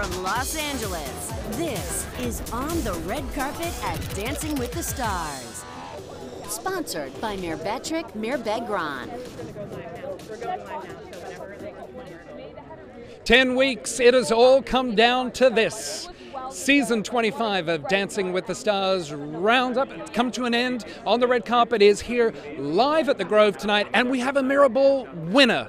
from Los Angeles, this is On the Red Carpet at Dancing with the Stars. Sponsored by Myrbetriq mirabegron. 10 weeks, it has all come down to this. Season 25 of Dancing with the Stars Roundup come to an end. On the red carpet is here live at the Grove tonight, and we have a Mirrorball winner.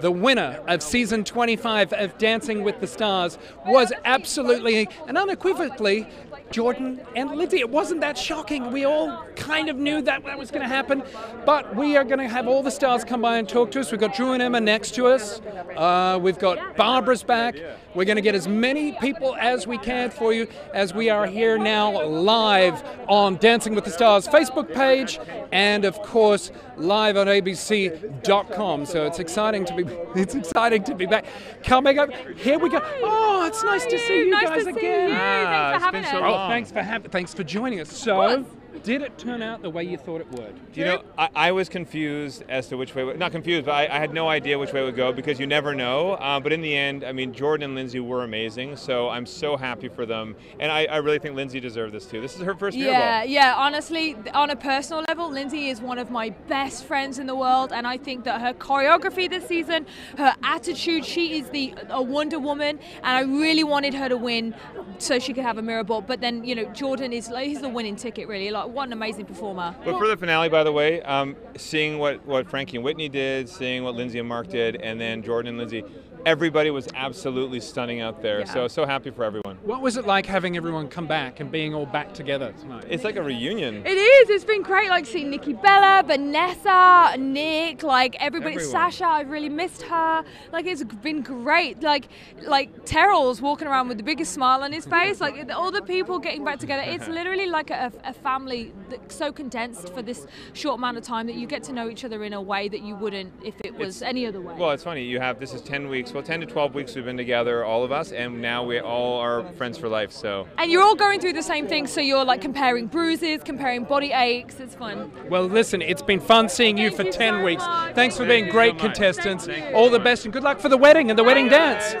The winner of season 25 of Dancing with the Stars was absolutely and unequivocally Jordan and Lindsay. It wasn't that shocking. We all kind of knew that that was going to happen. But we are going to have all the stars come by and talk to us. We've got Drew and Emma next to us. Uh, we've got Barbara's back. We're going to get as many people as we can for you as we are here now live on Dancing with the Stars Facebook page and of course live on abc.com. So it's exciting to be it's exciting to be back. Coming up, here we go. Oh, it's nice to see you Nice guys to see again. you. Ah, Thanks for having been so us. Thanks for having thanks for joining us. So, did it turn out the way you thought it would? You know, I, I was confused as to which way, not confused, but I, I had no idea which way it would go because you never know. Uh, but in the end, I mean, Jordan and Lindsay were amazing, so I'm so happy for them. And I, I really think Lindsay deserved this too. This is her first Mirror Yeah, Ball. yeah. Honestly, on a personal level, Lindsay is one of my best friends in the world, and I think that her choreography this season, her attitude, she is the a Wonder Woman, and I really wanted her to win so she could have a mirror ball. But then, you know, Jordan is like, he's the winning ticket, really. Like, what an amazing performer. But for the finale, by the way, um, seeing what, what Frankie and Whitney did, seeing what Lindsay and Mark did, and then Jordan and Lindsay, everybody was absolutely stunning out there. Yeah. So, so happy for everyone. What was it like having everyone come back and being all back together tonight? It's like a reunion. It is. It's been great. Like seeing Nikki Bella, Vanessa, Nick, like everybody. Everyone. Sasha, I've really missed her. Like it's been great. Like like Terrell's walking around with the biggest smile on his face. Like all the people getting back together. It's literally like a, a family that's so condensed for this short amount of time that you get to know each other in a way that you wouldn't if it was It's- any other way. Well, it's funny. You have this is 10 weeks. Well, 10 to 12 weeks we've been together, all of us, and now we all are friends for life. So and you're all going through the same thing, so you're like comparing bruises, comparing body aches. It's fun. Well, listen, it's been fun seeing you Thank for you 10 so weeks. much. Thanks for Thank being great so contestants. All the best and good luck for the wedding and the wedding dance.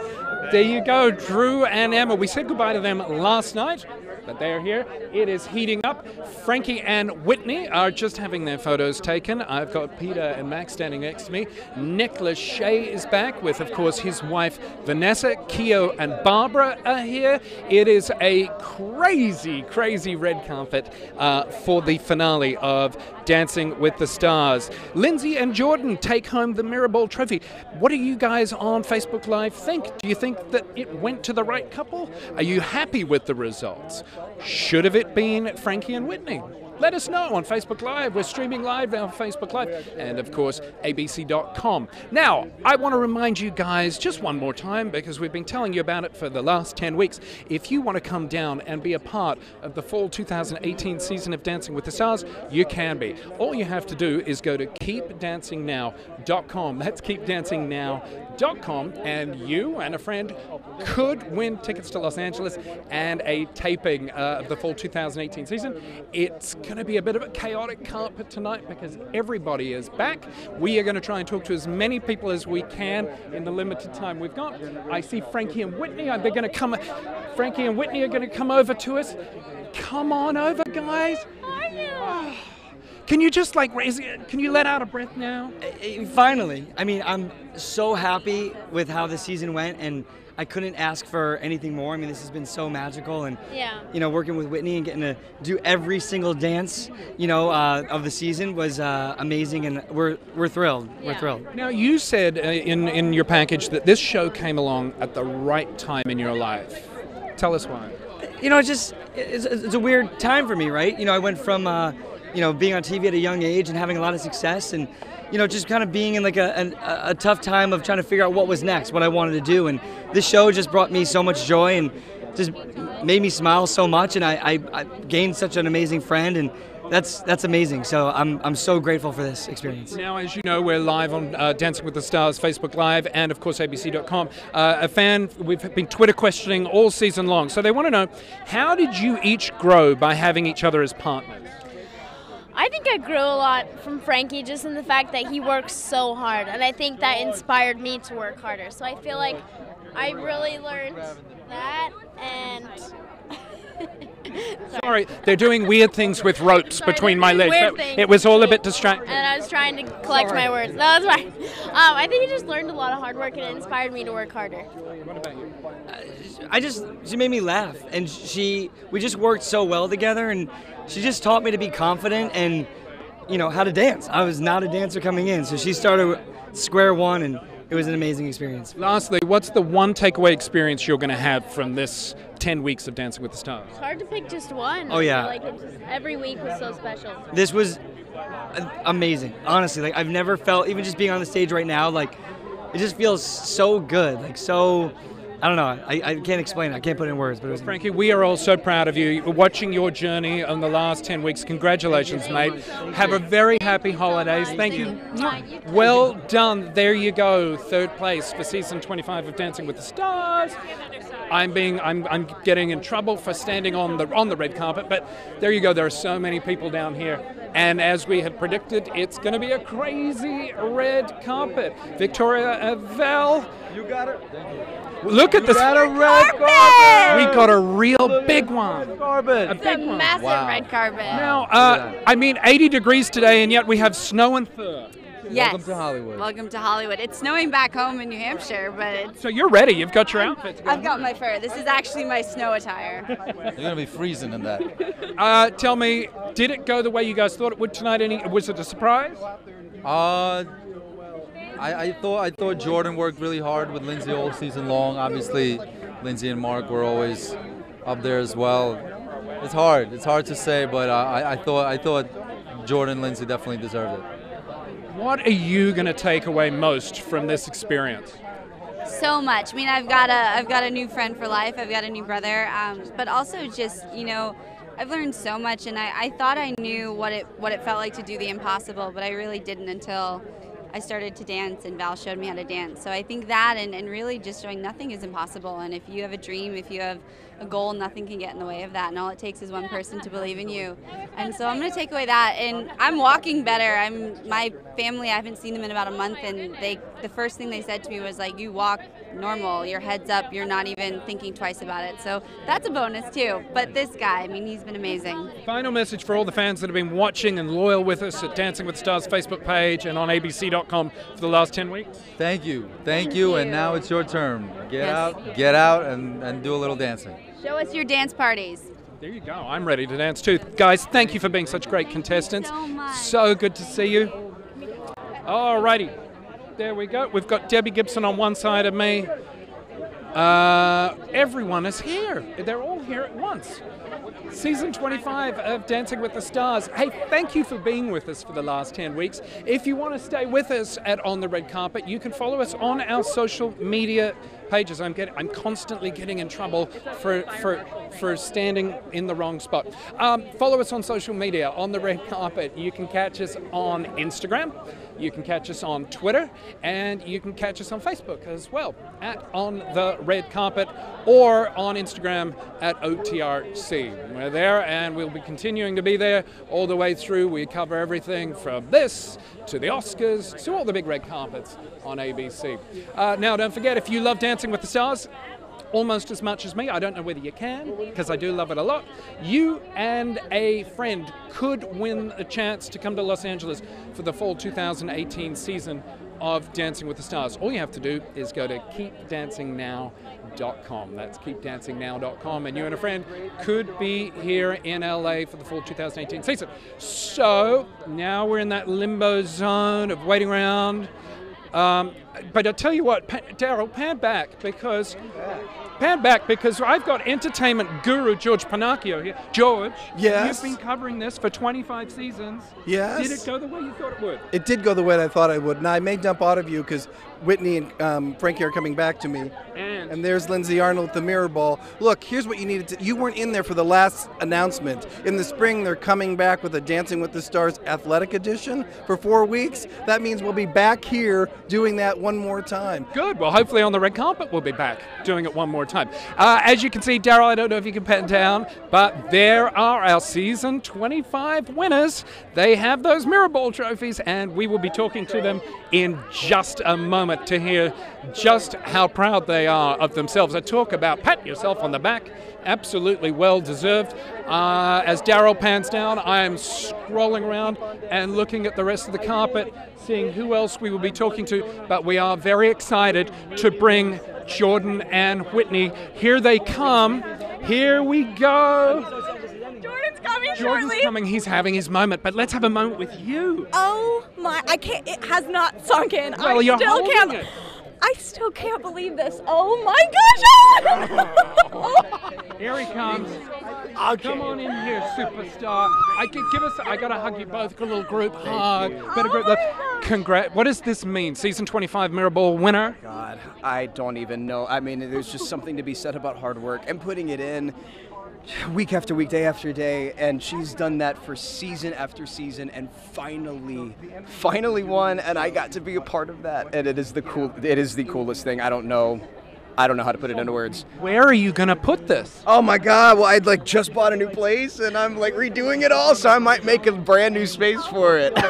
There you go, Drew and Emma. We said goodbye to them last night, but they're here. It is heating up. Frankie and Whitney are just having their photos taken. I've got Peter and Max standing next to me. Nick Lachey is back with, of course, his wife Vanessa. Keo and Barbara are here. It is a crazy, crazy red carpet uh, for the finale of Dancing with the Stars. Lindsay and Jordan take home the Mirrorball Trophy. What do you guys on Facebook Live think? Do you think that it went to the right couple? Are you happy with the results? Should have it been Frankie and Whitney? Let us know on Facebook Live. We're streaming live on Facebook Live and, of course, abc.com. Now, I want to remind you guys just one more time because we've been telling you about it for the last 10 weeks. If you want to come down and be a part of the fall 2018 season of Dancing with the Stars, you can be. All you have to do is go to keepdancingnow.com. That's keepdancingnow.com, and you and a friend could win tickets to Los Angeles and a taping uh, of the fall 2018 season. It's going to be a bit of a chaotic carpet tonight because everybody is back. We are going to try and talk to as many people as we can in the limited time we've got. I see Frankie and Whitney. They're going to come. Frankie and Whitney are going to come over to us. Come on over, guys. Can you just like raise it? Can you let out a breath now? Eh, Finally, I mean, I'm so happy with how the season went, and I couldn't ask for anything more. I mean, this has been so magical, and Yeah. you know, working with Whitney and getting to do every single dance, you know, uh, of the season was uh, amazing, and we're we're thrilled. We're thrilled. Now, you said uh, in, in your package that this show came along at the right time in your life. Tell us why. You know, it's just it's, it's a weird time for me, right? You know, I went from uh, you know being on TV at a young age and having a lot of success, and you know just kind of being in like a, a tough time of trying to figure out what was next, what I wanted to do, and this show just brought me so much joy and just made me smile so much, and I, I, I gained such an amazing friend, and that's that's amazing. So I'm I'm so grateful for this experience. Now, as you know, we're live on uh, Dancing with the Stars Facebook Live and, of course, ABC.com. Uh, a fan, we've been Twitter questioning all season long. So they want to know how did you each grow by having each other as partners? I think I grew a lot from Frankie just in the fact that he works so hard, and I think that inspired me to work harder. So I feel like I really learned that and. Sorry, they're doing weird things with ropes Sorry, between my legs. It- was all a bit distracting. and I was trying to collect my words. No, that's fine. Um, I think I just learned a lot of hard work and it inspired me to work harder. What about you? I just she made me laugh, and she we just worked so well together, and she just taught me to be confident and you know how to dance. I was not a dancer coming in, so she started square one, and it was an amazing experience. Lastly, what's the one takeaway experience you're going to have from this 10 weeks of Dancing with the Stars? It's hard to pick just one. Oh, yeah. Like it just, every week was so special. This was amazing, honestly. Like I've never felt, even just being on the stage right now, like it just feels so good, like so. I don't know. I, I can't explain it. I can't put it in words, but it was Frankie, we are all so proud of you. Watching your journey in the last 10 weeks. Congratulations, mate. Have a very happy holidays. Thank you. Well done. There you go. Third place for season 25 of Dancing with the Stars. I'm being I'm, I'm getting in trouble for standing on the on the red carpet, but there you go. There are so many people down here. And as we had predicted, it's going to be a crazy red carpet. Victoria Avell. You got it. Look at this. got a red carpet. We got a real big one. Carpet. A It's a big one. massive Wow. red carpet. Now, uh, I mean, 80 degrees today, and yet we have snow and fur. Yes. Welcome to Hollywood. Welcome to Hollywood. It's snowing back home in New Hampshire, but it's, So you're ready. You've got your outfit. I've got my fur. This is actually my snow attire. You're gonna be freezing in that. Uh, tell me, did it go the way you guys thought it would tonight? Any was it a surprise? Uh, I, I thought I thought Jordan worked really hard with Lindsay all season long. Obviously, Lindsay and Mark were always up there as well. It's hard. It's hard to say, but uh, I, I thought I thought Jordan and Lindsay definitely deserved it. What are you going to take away most from this experience? so much. I mean, I've got a I've got a new friend for life. I've got a new brother, um, but also just you know, I've learned so much, and I, I thought I knew what it what it felt like to do the impossible, but I really didn't until I started to dance and Val showed me how to dance. So I think that and, and really just showing nothing is impossible. And if you have a dream, if you have a goal, nothing can get in the way of that. And all it takes is one person to believe in you. And so I'm going to take away that. And I'm walking better. I'm my family. I haven't seen them in about a month, and they the first thing they said to me was like, "You walk normal. Your head's up. You're not even thinking twice about it." So that's a bonus too. But this guy, I mean, he's been amazing. Final message for all the fans that have been watching and loyal with us at Dancing with the Stars Facebook page and on ABC.com for the last 10 weeks. Thank you, thank you, and now it's your turn. Get Yes. out, get out, and, and do a little dancing. Show us your dance parties. There you go. I'm ready to dance too. Guys, thank you for being such great contestants. so. So good to see you. Alrighty. There we go. We've got Debbie Gibson on one side of me. Uh, everyone is here. They're all here at once. Season 25 of Dancing with the Stars. Hey, thank you for being with us for the last 10 weeks. If you want to stay with us at On the Red Carpet, you can follow us on our social media pages. I'm getting, I'm constantly getting in trouble for for for standing in the wrong spot. Um, follow us on social media on the Red Carpet. You can catch us on Instagram. You can catch us on Twitter, and you can catch us on Facebook as well at On the Red Carpet or on Instagram at OTRC. We're there, and we'll be continuing to be there all the way through. We cover everything from this to the Oscars to all the big red carpets on ABC. Uh, now, don't forget if you love Dancing with the Stars, almost as much as me. I don't know whether you can, because I do love it a lot. You and a friend could win a chance to come to Los Angeles for the fall 2018 season of Dancing with the Stars. All you have to do is go to keepdancingnow.com. That's keepdancingnow.com, and you and a friend could be here in LA for the fall 2018 season. So now we're in that limbo zone of waiting around. Um, but I'll tell you what, Pa- Daryl, pan back because pan back because I've got entertainment guru George Pennacchio here. George, Yes? you've been covering this for 25 seasons. Yes. Did it go the way you thought it would? It did go the way I thought I would. Now I may jump out of you because Whitney and um, Frankie are coming back to me. And, And there's Lindsay Arnold with the mirror ball. Look, here's what you needed to. You weren't in there for the last announcement. In the spring, they're coming back with a Dancing with the Stars Athletic Edition for four weeks. That means we'll be back here doing that one more time. Good. Well, hopefully on the red carpet we'll be back doing it one more time. Uh, as you can see, Daryl, I don't know if you can pen down, but there are our season 25 winners. They have those mirror ball trophies, and we will be talking to them in just a moment. to hear just how proud they are of themselves. I talk about pat yourself on the back, absolutely well deserved. Uh, as Daryl pans down, I am scrolling around and looking at the rest of the carpet, seeing who else we will be talking to. But we are very excited to bring Jordan and Whitney. Here they come. Here we go. Jordan's coming Jordan's shortly. coming. He's having his moment. But let's have a moment with you. Oh my! I can't. It has not sunk in. Well, I you're still holding can't. it. I still can't believe this. Oh my gosh! Here he comes. Come on in here, superstar. I can give us. I gotta hug you both. A little group hug. Better group. Look, Congrat. What does this mean? Season 25 Mirror winner. God, I don't even know. I mean, there's just something to be said about hard work and putting it in week after week, day after day, and she's done that for season after season, and finally, finally won, and I got to be a part of that, and it is the cool, it is the coolest thing. I don't know, I don't know how to put it into words. Where are you gonna put this? Oh my God! Well, I'd like just bought a new place, and I'm like redoing it all, so I might make a brand new space for it.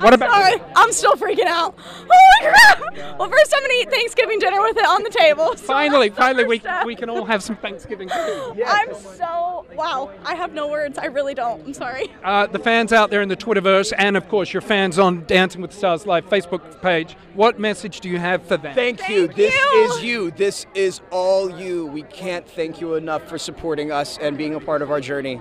what about? Sorry, I'm still freaking out. Oh my crap! Well, first I'm gonna eat Thanksgiving dinner with it on the table. so Finally, finally, we, step. we can all have some Thanksgiving food. I'm so wow. I have no words. I really don't. I'm sorry. Uh, the fans out there in the Twitterverse, and of course your fans on Dancing with the Stars Live Facebook page, what message do you have for them? Thank you. This is you. This is all you. We can't thank you enough for supporting us and being a part of our journey.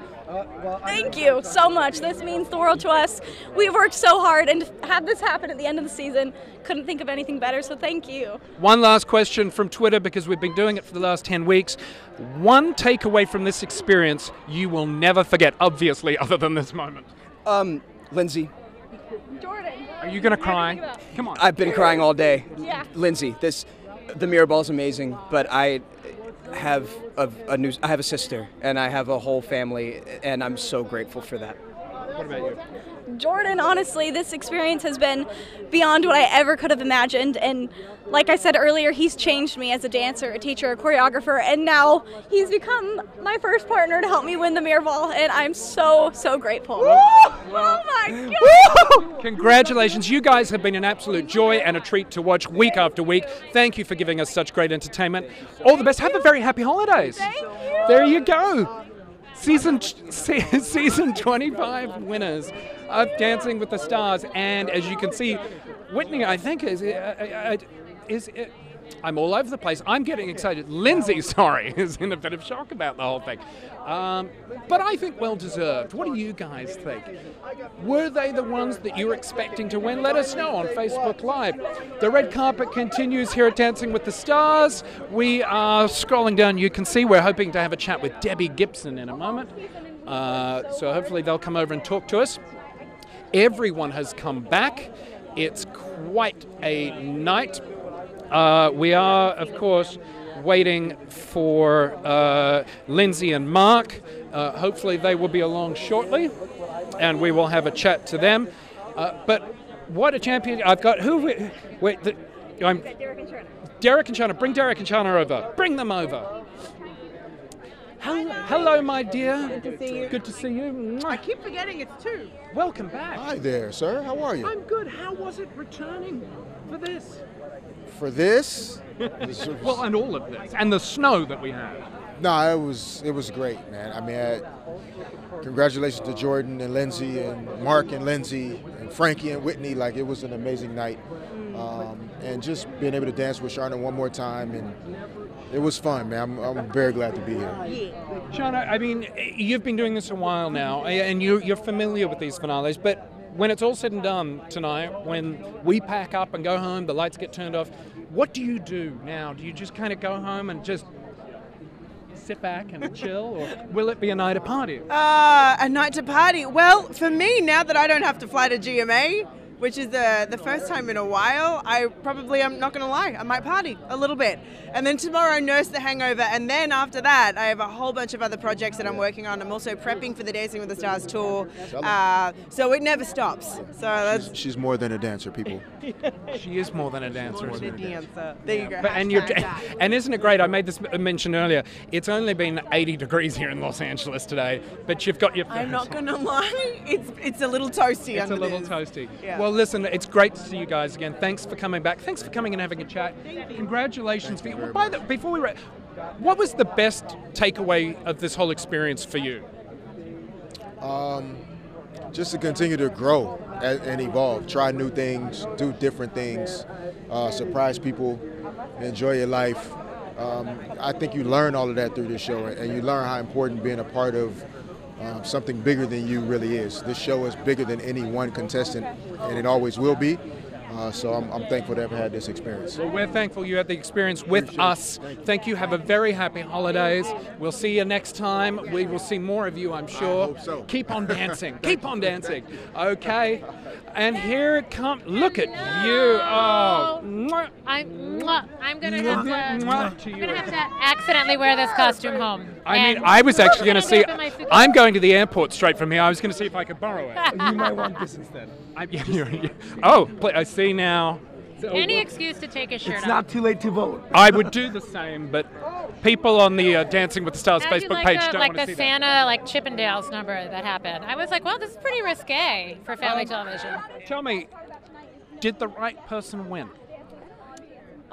Thank you so much. This means the world to us. We've worked so hard and had this happen at the end of the season. Couldn't think of anything better. So thank you. One last question from Twitter because we've been doing it for the last 10 weeks. One takeaway from this experience you will never forget, obviously, other than this moment. Um, Lindsay, Are you going to cry? Come on. I've been crying all day. Yeah. Lindsay, this the mirror ball is amazing, but I have a, a new I have a sister and I have a whole family and I'm so grateful for that. What about you? Jordan, honestly, this experience has been beyond what I ever could have imagined. And like I said earlier, he's changed me as a dancer, a teacher, a choreographer, and now he's become my first partner to help me win the mirror ball. And I'm so, so grateful. Oh my God! Congratulations. You guys have been an absolute joy and a treat to watch week after week. Thank you for giving us such great entertainment. All the best. Have a very happy holidays. Thank you. There you go. Season season 25 winners of Dancing with the Stars, and as you can see, Whitney, I think is uh, uh, is. Uh, I'm all over the place. I'm getting excited. Lindsay, sorry, is in a bit of shock about the whole thing. Um, but I think well deserved. What do you guys think? Were they the ones that you were expecting to win? Let us know on Facebook Live. The red carpet continues here at Dancing with the Stars. We are scrolling down. You can see we're hoping to have a chat with Debbie Gibson in a moment. Uh, so hopefully they'll come over and talk to us. Everyone has come back. It's quite a night. Uh, we are, of course, waiting for uh, Lindsay and Mark. Uh, hopefully, they will be along shortly, and we will have a chat to them. Uh, but what a champion! I've got who? Wait, the, I'm Derek and Sharna. Bring Derek and Sharna over. Bring them over. Hello, hello, my dear. Good to see you. Good to see you. I keep forgetting it's two. Welcome back. Hi there, sir. How are you? I'm good. How was it returning for this? For this? this was- well, and all of this, and the snow that we had. no, it was it was great, man. I mean, I, congratulations to Jordan and Lindsay and Mark and Lindsay and Frankie and Whitney. Like it was an amazing night, um, and just being able to dance with Sharna one more time, and it was fun, man. I'm, I'm very glad to be here. Sharna, I mean, you've been doing this a while now, and you, you're familiar with these finales, but when it's all said and done tonight, when we pack up and go home, the lights get turned off, what do you do now? Do you just kind of go home and just sit back and chill, or will it be a night of party? Uh, a night to party. Well, for me, now that I don't have to fly to GMA, which is the the first time in a while, I probably I'm not gonna lie, I might party a little bit, and then tomorrow nurse the hangover, and then after that, I have a whole bunch of other projects that I'm working on. I'm also prepping for the Dancing with the Stars tour, uh, so it never stops. So that's She's more than a dancer, people. She is more than a dancer. the isn't she? dancer. There you go. But, and, you're, and isn't it great? I made this mention earlier. It's only been 80 degrees here in Los Angeles today, but you've got your. I'm not gonna lie, it's it's a little toasty. It's a little this. toasty. Yeah. Well, listen, it's great to see you guys again. Thanks for coming back. Thanks for coming and having a chat. Congratulations. for. Well, by the, before we, ra- what was the best takeaway of this whole experience for you? Um, just to continue to grow and, and evolve, try new things, do different things, uh, surprise people, enjoy your life. Um, I think you learn all of that through this show, and you learn how important being a part of um, something bigger than you really is. This show is bigger than any one contestant, and it always will be. Uh, so I'm, I'm thankful to have had this experience. Well, we're thankful you had the experience with us. Thank you. Have a very happy holidays. We'll see you next time. We will see more of you, I'm sure. So. Keep on dancing. Keep on dancing. Okay. And here it comes. Look at you. Oh. I'm, I'm gonna have to. I'm gonna have to accidentally wear this costume home. I mean, I was actually going to see. open my suitcase. I'm going to the airport straight from here. I was going to see if I could borrow it. You might want this instead. I, yeah, you're- you- oh, pl- I see now. Any excuse to take a shirt It's off. not too late to vote. I would do the same, but people on the uh, Dancing with the Stars How'd you Facebook like page the, don't like want to the see that. Santa like Chippendales number that happened. I was like, well, this is pretty risque for family Um, television. Tell me, did the right person win?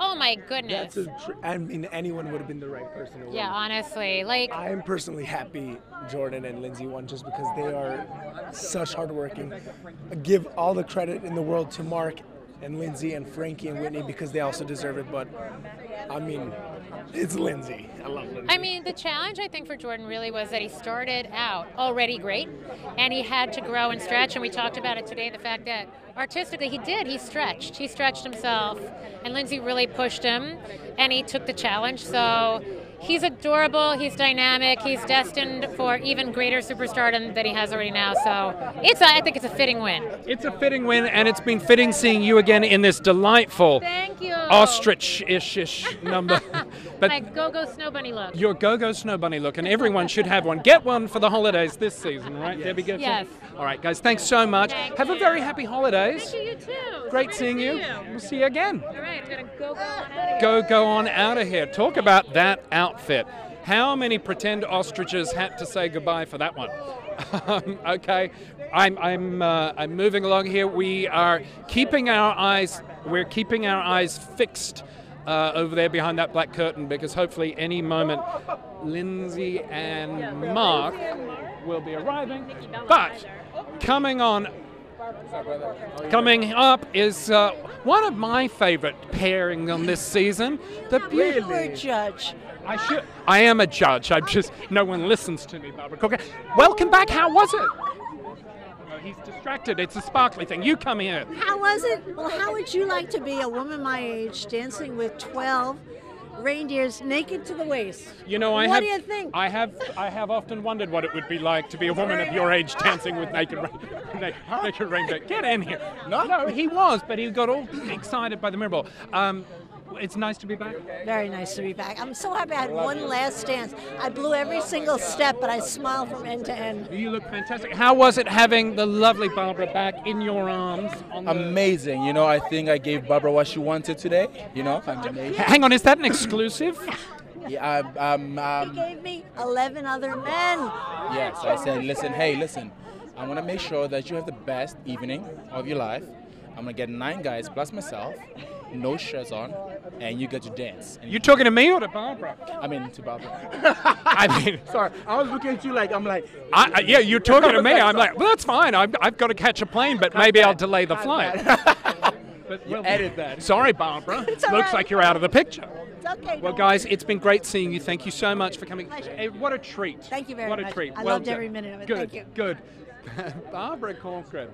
Oh my goodness. That's a tr- I mean, anyone would have been the right person to win. Yeah, honestly, like I am personally happy Jordan and Lindsay won just because they are such hardworking. I give all the credit in the world to Mark and Lindsay and Frankie and Whitney because they also deserve it. But I mean, it's Lindsay. I love Lindsay. I mean, the challenge I think for Jordan really was that he started out already great, and he had to grow and stretch. And we talked about it today, the fact that artistically he did. He stretched. He stretched himself, and Lindsay really pushed him, and he took the challenge. So he's adorable. He's dynamic. He's destined for even greater superstardom than he has already now. So it's. A, I think it's a fitting win. It's a fitting win, and it's been fitting seeing you again in this delightful Thank you. ostrich-ish number. but My go-go snow bunny look. your go-go snow bunny look, and everyone should have one. Get one for the holidays this season, right, Debbie? Get Yes. All right, guys. Thanks so much. have a very happy holidays. Thank you, you too. Great seeing you. We'll see you again. All right, I'm gonna go go on out of here. Go, go on out of here. Talk about that outfit. How many pretend ostriches had to say goodbye for that one? Um, okay, I'm I'm uh, I'm moving along here. We are keeping our eyes. We're keeping our eyes fixed uh, over there behind that black curtain because hopefully any moment Lindsay and Mark will be arriving. But coming on Coming up is uh, one of my favorite pairings on this season. The beautiful a judge. I should. I am a judge. I'm just. No one listens to me, Barbara Cook. Welcome back. How was it? He's distracted. It's a sparkly thing. You come here. How was it? Well, how would you like to be a woman my age dancing with 12 reindeers naked to the waist? You know, I what have. do you think? I have. I have often wondered what it would be like to be a woman of your age dancing with naked, naked, naked reindeer. Get in here. No, no, he was, but he got all excited by the mirror ball. Um, it's nice to be back. Very nice to be back. I'm so happy I had one last dance. I blew every single step, but I smiled from end to end. You look fantastic. How was it having the lovely Barbara back in your arms? On the... Amazing. You know, I think I gave Barbara what she wanted today. You know, I'm. Hang on, is that an exclusive? Yeah, um, um, He gave me 11 other men. yes, I said, listen, hey, listen, I want to make sure that you have the best evening of your life. I'm going to get nine guys plus myself, no shirts on, and you get to dance. And You talking to me or to Barbara? I mean, to Barbara. I mean, sorry, I was looking at you like, I'm like, I, I- yeah, you're talking to me. I'm like, well, that's fine. I've, I've got to catch a plane, but maybe I'll delay the flight. But You we'll- edit that. Sorry, Barbara. It's Looks right. like you're out of the picture. Okay. Well, guys, worry. it's been great seeing you. Thank you so much for coming. Hey, eh, what a treat. Thank you very much. what much. a treat. I well loved done. every minute of it. Good, Thank you. good. Barbara Corcoran.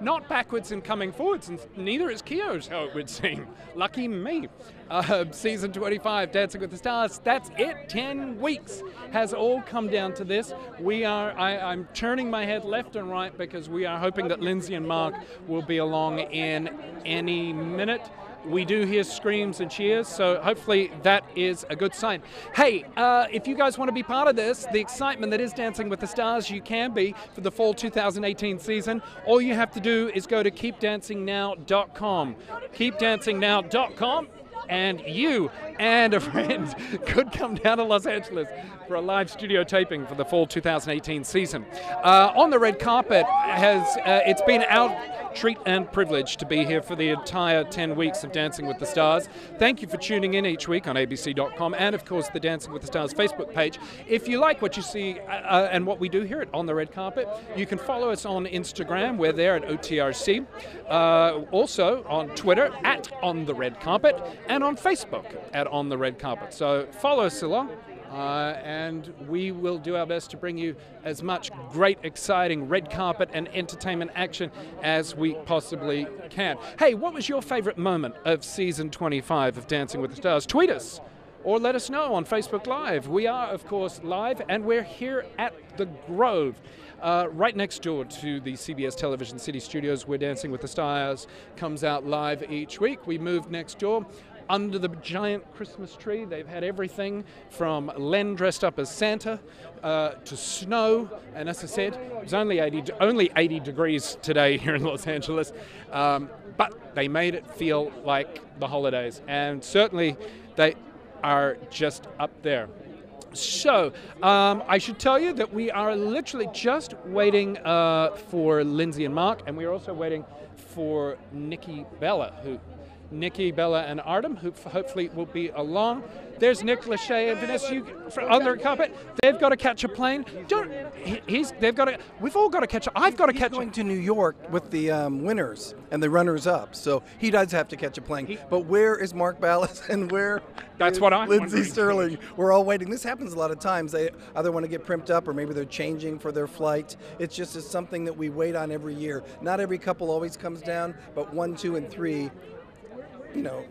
Not backwards and coming forwards, and neither is Keo, how it would seem. Lucky me. Uh, season 25, Dancing with the Stars. That's it. 10 weeks has all come down to this. We are, I, I'm turning my head left and right because we are hoping that Lindsay and Mark will be along in any minute. We do hear screams and cheers, so hopefully that is a good sign. Hey, uh, if you guys want to be part of this, the excitement that is Dancing with the Stars, you can be for the fall 2018 season. All you have to do is go to keepdancingnow.com. Keepdancingnow.com. And you and a friend could come down to Los Angeles for a live studio taping for the fall 2018 season. Uh, on the red carpet has uh, it's been our treat and privilege to be here for the entire 10 weeks of Dancing with the Stars. Thank you for tuning in each week on ABC.com and of course the Dancing with the Stars Facebook page. If you like what you see uh, uh, and what we do here at On the Red Carpet, you can follow us on Instagram. We're there at OTRC. Uh, also on Twitter at On the Red Carpet and on Facebook at On the Red Carpet. So follow us along. Uh, and we will do our best to bring you as much great, exciting red carpet and entertainment action as we possibly can. Hey, what was your favorite moment of season 25 of Dancing with the Stars? Tweet us or let us know on Facebook Live. We are, of course, live, and we're here at the Grove. Uh, right next door to the CBS Television City Studios, where Dancing with the Stars comes out live each week. We moved next door under the giant Christmas tree. They've had everything from Len dressed up as Santa uh, to snow. And as I said, it was only 80, only 80 degrees today here in Los Angeles. Um, but they made it feel like the holidays. And certainly they are just up there. So, um, I should tell you that we are literally just waiting uh, for Lindsay and Mark, and we are also waiting for Nikki Bella, who Nikki, Bella, and Artem, who hopefully will be along. There's Nick Lachey and Vanessa you, on their carpet. They've got to catch a plane. Don't, he's, they've got to. We've all got to catch. I've got to he's catch. going to New York with the um, winners and the runners up, so he does have to catch a plane. He, but where is Mark Ballas and where? That's what I'm. Lindsay. Stirling. We're all waiting. This happens a lot of times. They either want to get primped up or maybe they're changing for their flight. It's just it's something that we wait on every year. Not every couple always comes down, but one, two, and three you know,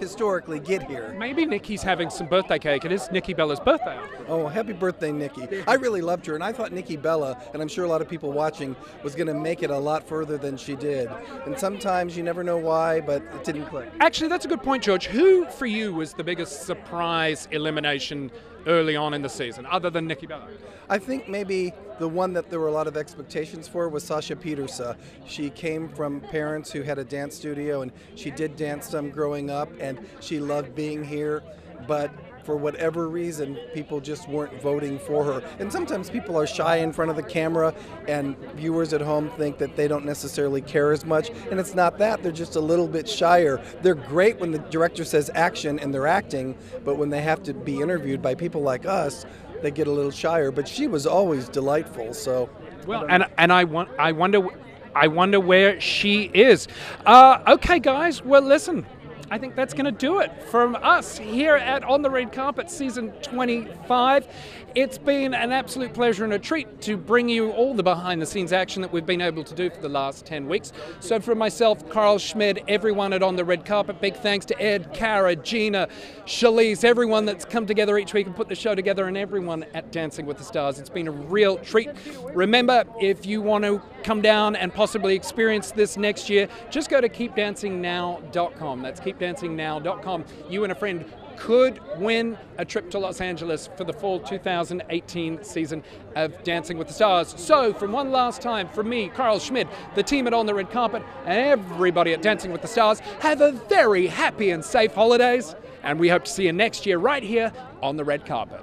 historically get here. Maybe Nikki's having some birthday cake. It is Nikki Bella's birthday. Oh, happy birthday, Nikki. I really loved her, and I thought Nikki Bella, and I'm sure a lot of people watching, was going to make it a lot further than she did. And sometimes you never know why, but it didn't click. Actually, that's a good point, George. Who, for you, was the biggest surprise elimination early on in the season, other than Nikki Bella? I think maybe the one that there were a lot of expectations for was Sasha Pieterse. She came from parents who had a dance studio, and she did dance some growing up, and she loved being here. But for whatever reason, people just weren't voting for her. And sometimes people are shy in front of the camera, and viewers at home think that they don't necessarily care as much. And it's not that, they're just a little bit shyer. They're great when the director says action and they're acting, but when they have to be interviewed by people like us, they get a little shyer. But she was always delightful, so. Well, and, and I, want, I wonder. I wonder where she is. Uh, okay, guys. Well, listen. I think that's going to do it from us here at On the Red Carpet season 25. It's been an absolute pleasure and a treat to bring you all the behind the scenes action that we've been able to do for the last 10 weeks. So, for myself, Karl Schmid, everyone at On the Red Carpet, big thanks to Ed, Kara, Gina, Shalise, everyone that's come together each week and put the show together, and everyone at Dancing with the Stars. It's been a real treat. Remember, if you want to come down and possibly experience this next year, just go to keepdancingnow.com. That's keepdancingnow.com. You and a friend could win a trip to Los Angeles for the fall 2018 season of Dancing with the Stars. So, from one last time, from me, Karl Schmid, the team at On the Red Carpet, and everybody at Dancing with the Stars, have a very happy and safe holidays, and we hope to see you next year right here on the red carpet.